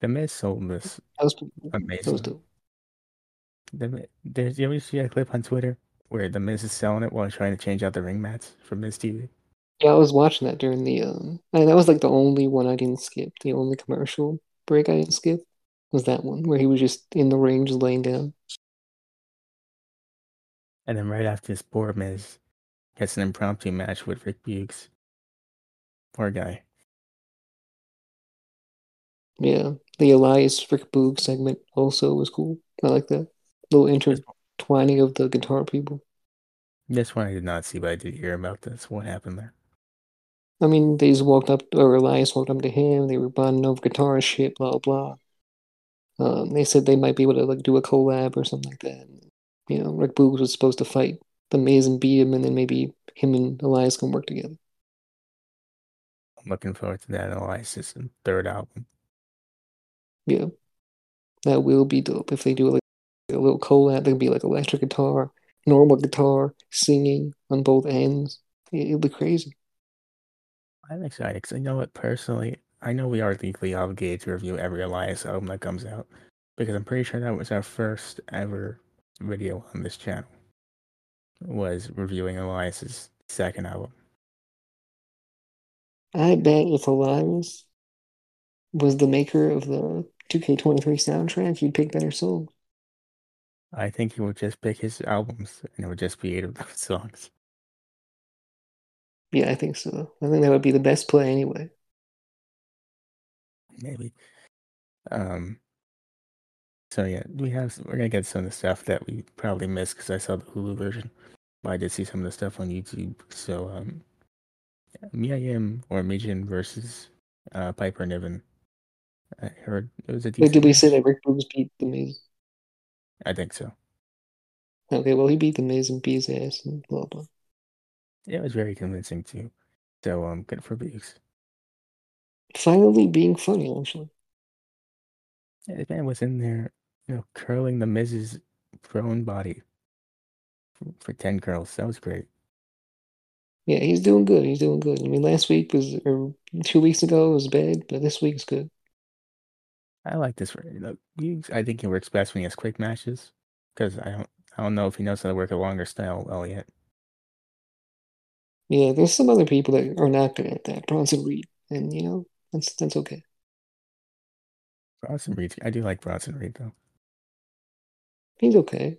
The Miz sold this That was cool. That was amazing. The, there's, you ever see a clip on Twitter where the Miz is selling it while trying to change out the ring mats for Miz TV? Yeah, I was watching that during the um. And that was like the only one I didn't skip. The only commercial break I didn't skip was that one where he was just in the ring, just laying down. And then right after this, poor Miz gets an impromptu match with Rick Boogs. Poor guy. Yeah, the Elias Rick Boog segment also was cool. I like that little intertwining of the guitar people. This one I did not see, but I did hear about this. What happened there? I mean, they just walked up, or Elias walked up to him. They were bonding over guitar shit, blah blah. Um, they said they might be able to like do a collab or something like that. You know, Rick Boogs was supposed to fight the Miz and beat him, and then maybe him and Elias can work together. I'm looking forward to that Elias' third album. Yeah, that will be dope if they do like a little collab. There'll be like electric guitar, normal guitar, singing on both ends. It'll be crazy. I'm excited because I know it personally. I know we are legally obligated to review every Elias album that comes out because I'm pretty sure that was our first ever video on this channel. Was reviewing Elias's second album. I bet if Elias was the maker of the 2K23 soundtrack, he'd pick better songs. I think he would just pick his albums and it would just be eight of those songs. Yeah, I think so. I think that would be the best play anyway. Maybe. Um. So yeah, we have we're gonna get some of the stuff that we probably missed because I saw the Hulu version, but I did see some of the stuff on YouTube. So um, Mia Yim or Michin versus uh, Piper Niven. I heard it was a Wait, did we say that Rick Boogs beat the Miz? I think so. Okay, well he beat the Miz and beat ass and blah blah. Yeah, it was very convincing too. So um, good for Boogs. Finally being funny, actually. Yeah, this man was in there, you know, curling the Miz's prone body for, for ten curls. That was great. Yeah, he's doing good. He's doing good. I mean, last week was, or two weeks ago was bad, but this week's good. I like this. You I think he works best when he has quick matches because I don't, I don't know if he knows how to work a longer style well yet. Yeah, there's some other people that are not good at that. Bronson Reed, and you know that's that's okay. Bronson Reed, I do like Bronson Reed though. He's okay.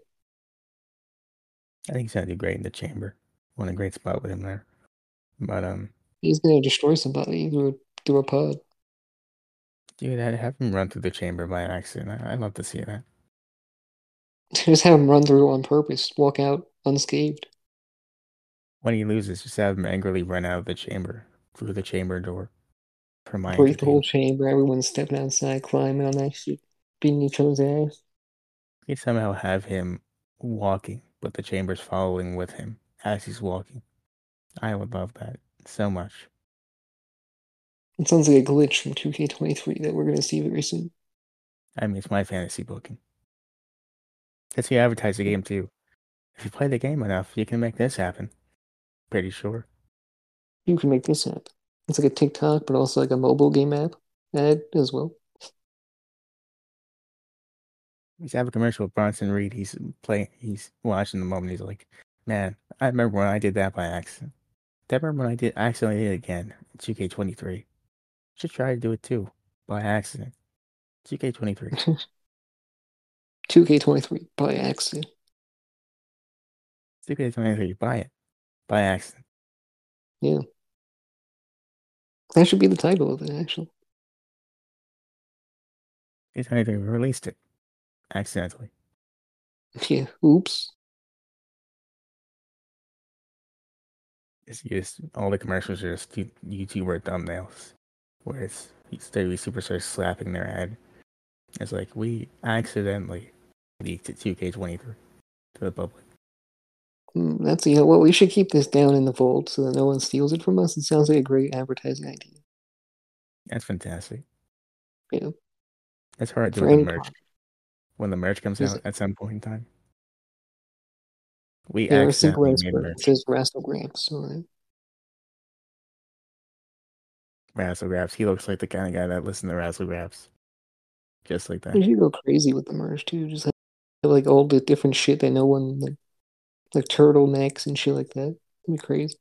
I think he's gonna do great in the chamber. Won a great spot with him there, but um, he's gonna destroy somebody through through a pod. Dude, I'd have him run through the chamber by accident. I, I'd love to see that. Just have him run through on purpose, walk out unscathed. When he loses, just have him angrily run out of the chamber through the chamber door. For my break the whole chamber. Everyone's stepping outside, climbing on that shit, beating each other's ass. You somehow have him walking, but the chamber's following with him as he's walking. I would love that so much. It sounds like a glitch from 2K23 that we're going to see very soon. I mean, it's my fantasy booking. That's how you advertise the game too. If you play the game enough, you can make this happen. Pretty sure. You can make this happen. It's like a TikTok, but also like a mobile game app ad as well. He's have a commercial with Bronson Reed. He's playing. He's watching the moment. He's like, "Man, I remember when I did that by accident. I remember when I did I accidentally did it again. 2K23. Should try to do it too by accident. 2K23. 2K23 by accident. 2K23 buy it by accident. Yeah. That should be the title of it, actually. It's how they released it accidentally. Yeah. Oops. It's just all the commercials are just YouTuber thumbnails where it's Stereo Superstar slapping their head. It's like we accidentally leaked it 2K23 to the public. Mm, that's you know well we should keep this down in the vault so that no one steals it from us. It sounds like a great advertising idea. That's fantastic. Yeah. That's hard to do with merch. When the merch comes out at some point in time. We yeah, accidentally made merch. It Razzlegraphs on it. Razzlegraphs. He looks like the kind of guy that listens to Razzlegraphs. Just like that. You go crazy with the merch too. Just have, like all the different shit that no one like, like turtlenecks and shit like that. It'd be crazy.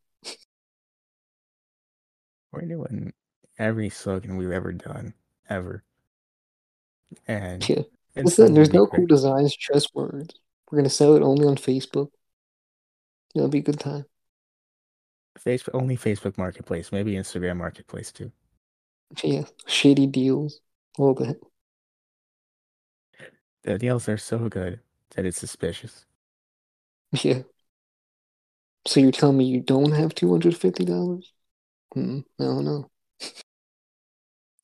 We're doing every slogan we've ever done, ever. And yeah, listen, there's no cool designs, just words. We're gonna sell it only on Facebook. It'll be a good time. Facebook only Facebook Marketplace, maybe Instagram Marketplace too. Yeah, shady deals, all that. The deals are so good that it's suspicious. Yeah. So you're telling me you don't have two hundred fifty dollars? Hmm. I don't know.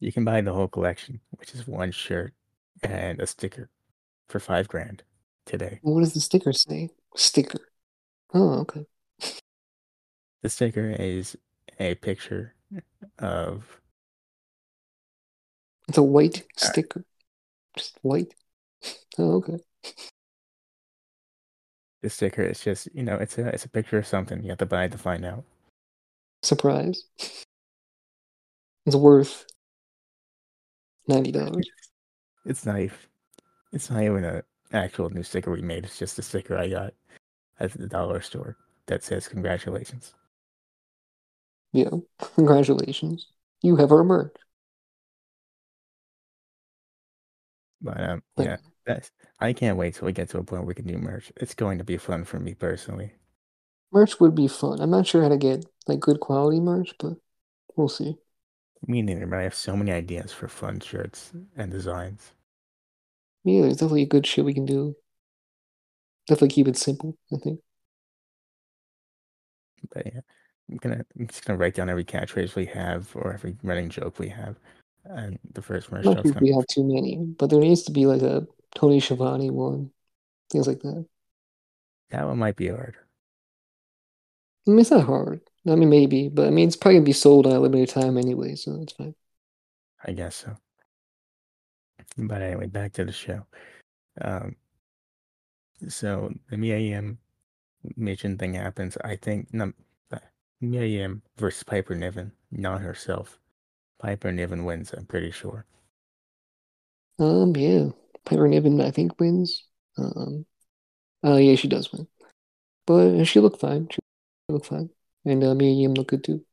You can buy the whole collection, which is one shirt and a sticker, for five grand today. What does the sticker say? Sticker. Oh, okay. The sticker is a picture of It's a white Uh, sticker. Just white. Oh, okay. the sticker. It's just you know, it's a it's a picture of something. You have to buy to find out. Surprise. It's worth ninety dollars. It's not even, it's not even an actual new sticker we made. It's just a sticker I got at the dollar store that says congratulations. Yeah. Congratulations. You have our merch. But um, But- yeah, that's I can't wait till we get to a point where we can do merch. It's going to be fun for me personally. Merch would be fun. I'm not sure how to get like good quality merch, but we'll see. Me neither, but I have so many ideas for fun shirts and designs. Yeah, there's definitely a good shit we can do. Definitely keep it simple, I think. But yeah, I'm gonna I'm just gonna write down every catchphrase we have or every running joke we have, and the first merch I'm not joke's sure if we have too many, but there needs to be like a Tony Schiavone one, things like that. that one might be hard. I mean, it's not hard. I mean, maybe, but I mean, it's probably gonna be sold on a limited time anyway, so it's fine. I guess so. But anyway, back to the show. Um, so the Mia Yim Michin thing happens. I think no, uh, Mia Yim versus Piper Niven, not herself. Piper Niven wins. I'm pretty sure. Um, yeah, Piper Niven, I think wins. Um, uh, yeah, she does win, but she looked fine. She looked fine, and uh, Mia Yim looked good too.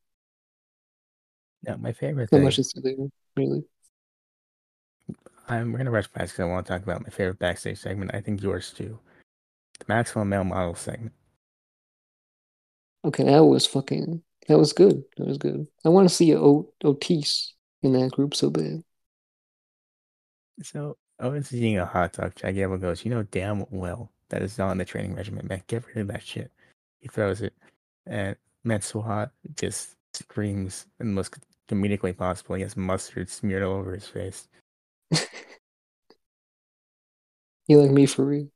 Now, my favorite Not thing. much to say there, really. I'm we're gonna rush past because I want to talk about my favorite backstage segment. I think yours too. The maximum male model segment. Okay, that was fucking. That was good. That was good. I want to see a o- Otis in that group so bad. So Owen's eating a hot dog. Chad Gable goes, you know damn well that is not in the training regimen, man. Get rid of that shit. He throws it, and Mansoor just screams in the most comedic way possible. He has mustard smeared all over his face. You like me for real?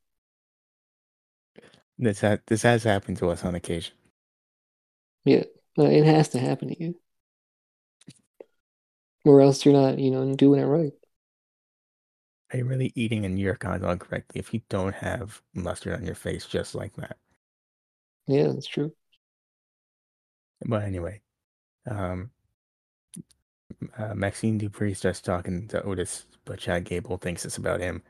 This ha- this has happened to us on occasion. Yeah, uh, it has to happen to you, or else you're not, you know, doing it right. Are you really eating in your hot correctly if you don't have mustard on your face just like that? Yeah, that's true. But anyway, um, uh, Maxxine Dupri starts talking to Otis, but Chad Gable thinks it's about him.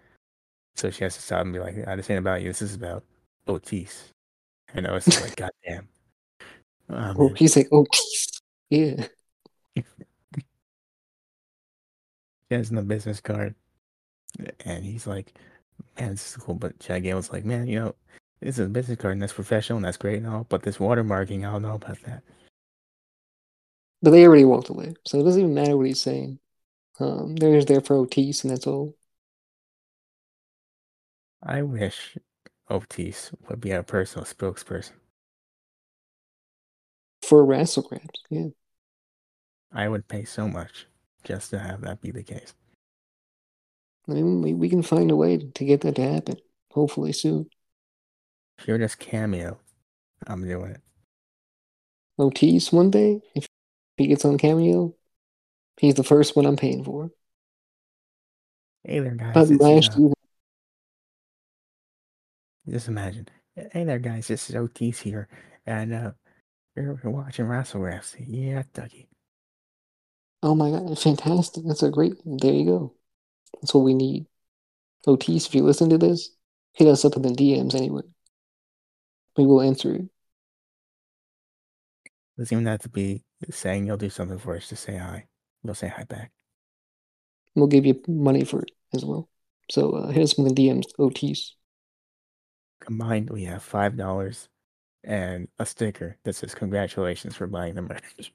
So she has to stop and be like, "Ah, "This ain't about you. This is about Otis." And Otis is like, "God damn." Oh, Oh, he's like Otis. Yeah, He has the business card, and he's like, "Man, this is cool." But Chad Gable was like, "Man, you know, this is a business card, and that's professional, and that's great and all. But this watermarking, I don't know about that." but they already walked away, so it doesn't even matter what he's saying. Um, they're just there for Otis, and that's all. I wish Otis would be our personal spokesperson. For WrestleGrams, yeah. I would pay so much just to have that be the case. I mean, we, we can find a way to get that to happen. Hopefully soon. If you're just cameo, I'm doing it. Otis one day, if he gets on Cameo, he's the first one I'm paying for. Hey there, guys. But last uh, year, just imagine. Hey there, guys. This is Otis here, and uh, you're, watching WrestleGraphs. Yeah, Dougie. oh my god, fantastic! That's a great. There you go. That's what we need. Otis, if you listen to this, hit us up in the DMs anyway. We will answer it. Doesn't even have to be saying you'll do something for us. to say hi. We'll say hi back. We'll give you money for it as well. So uh, hit us in the DMs, Otis. Combined, we have five dollars and a sticker that says "Congratulations for buying the merch."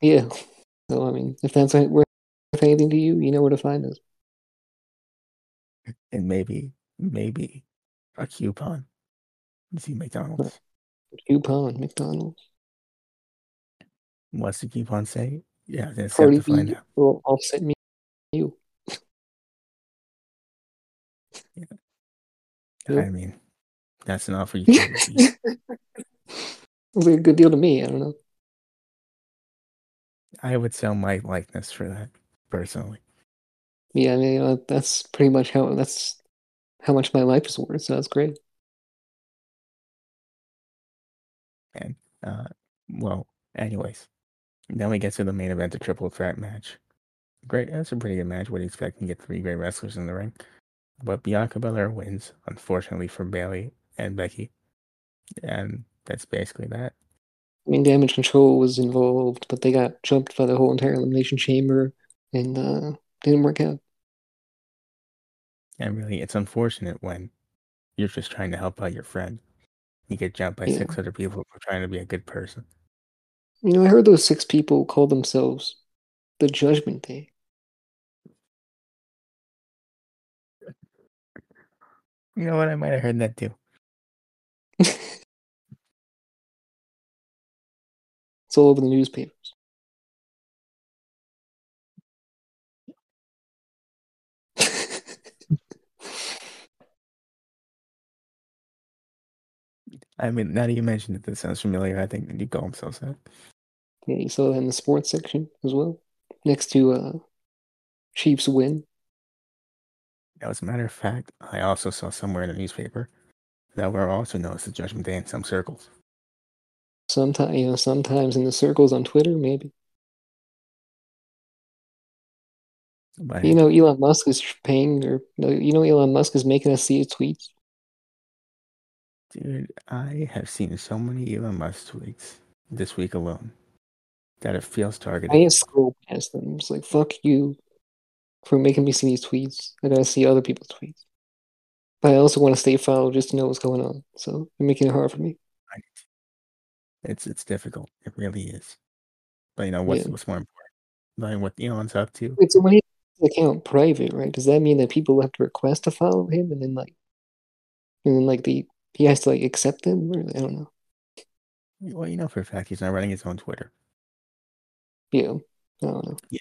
Yeah. So I mean, if that's worth anything to you, you know where to find us. And maybe, maybe a coupon. See McDonald's. Coupon, McDonald's. What's the coupon say? Yeah, that's have to find out. will offset me. You. Yeah, I mean, that's an offer you can't refuse. A good deal to me. I don't know. I would sell my likeness for that personally. Yeah, I mean, that's pretty much how that's how much my life is worth. So that's great. And uh, well, anyways, then we get to the main event, the triple threat match. Great, that's a pretty good match. What do you expect? You get three great wrestlers in the ring, but Bianca Belair wins, unfortunately for Bayley and Becky, and that's basically that. I mean, damage control was involved, but they got jumped by the whole entire elimination chamber, and uh, didn't work out. And really, it's unfortunate when you're just trying to help out your friend. You get jumped by Yeah. six other people for trying to be a good person. You know, I heard those six people call themselves the Judgment Day. You know what? I might have heard that too. it's all over the newspapers. I mean, now that you mentioned it, this sounds familiar. I think you call themselves that. yeah, you saw that in the sports section as well, next to uh, Chiefs win. Now, as a matter of fact, I also saw somewhere in the newspaper that we're also known as the Judgment Day in some circles. Sometimes, you know, sometimes in the circles on Twitter, maybe. But You know, Elon Musk is paying, or you know, Elon Musk is making us see his tweets. dude, I have seen so many Elon Musk tweets this week alone that it feels targeted. can't scroll past them. It's like fuck you for making me see these tweets. I gotta see other people's tweets. I also want to stay followed just to know what's going on. So you're making it hard for me. It's it's difficult. It really is. But you know what's Yeah. what's more important? Knowing what Elon's up to. Wait, so when he account private, right? Does that mean that people have to request to follow him, and then like, and then like the he has to like accept them? Or, I don't know. Well, you know for a fact he's not running his own Twitter. Yeah, I don't know. Yeah.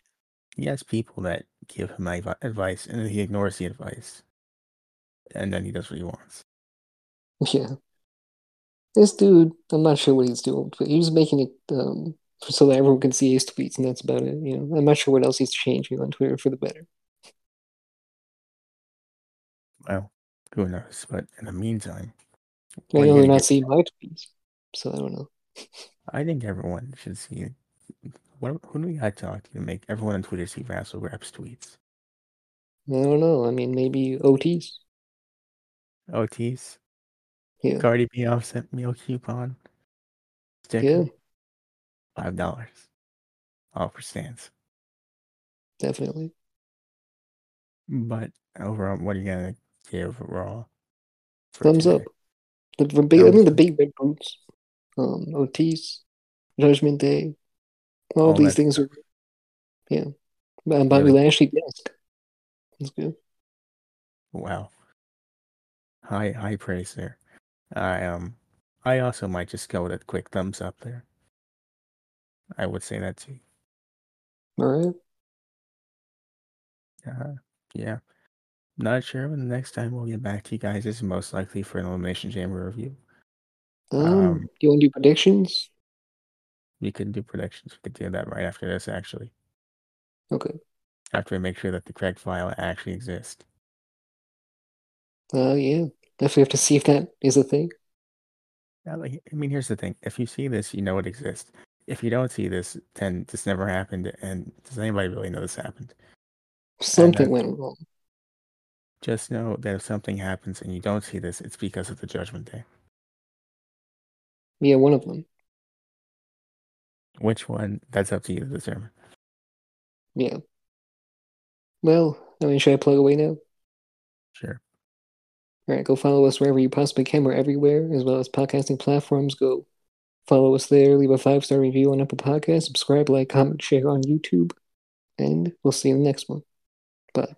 He has people that give him advice, and he ignores the advice, and then he does what he wants. Yeah, this dude, I'm not sure what he's doing, but he was making it um so that everyone can see his tweets, and that's about it. You know, I'm not sure what else he's changing on Twitter for the better. Well, who knows? But in the meantime, I what are they're gonna not seeing my tweets, so I don't know. I think everyone should see. What who do we got to talk to to make everyone on Twitter see Vassal Reps tweets? I don't know. I mean, maybe Otis. Otis, Yeah, Cardi B offset meal coupon, sticker, yeah, five dollars, all for stands. definitely. But overall, what are you gonna give Raw? Thumbs up. today? The, the big, I think the big red boots, um, Otis, Judgment Day, all All these things are, yeah. Bobby? Lashley desk. That's good. Wow. High high praise there. I um I also might just go with a quick thumbs up there. I would say that too. All right. Uh, yeah. Not sure when the next time we'll get back to you guys is most likely for an elimination chamber review. Um, Um, do you want to do predictions? We could do predictions. We could do that right after this actually. Okay. After we make sure that the correct file actually exists. Uh, yeah. Definitely have to see if that is a thing. Yeah, like, I mean, here's the thing: if you see this, you know it exists. If you don't see this, then this never happened. And does anybody really know this happened? Something that- went wrong. Just know that if something happens and you don't see this, it's because of the Judgment Day. Yeah, one of them. Which one? That's up to you to determine. Yeah. Well, I mean, should I plug away now? Sure. All right, go follow us wherever you possibly can. We're everywhere, as well as podcasting platforms. Go follow us there. Leave a five star review on Apple Podcasts. Subscribe, like, comment, share on YouTube, and we'll see you in the next one. Bye.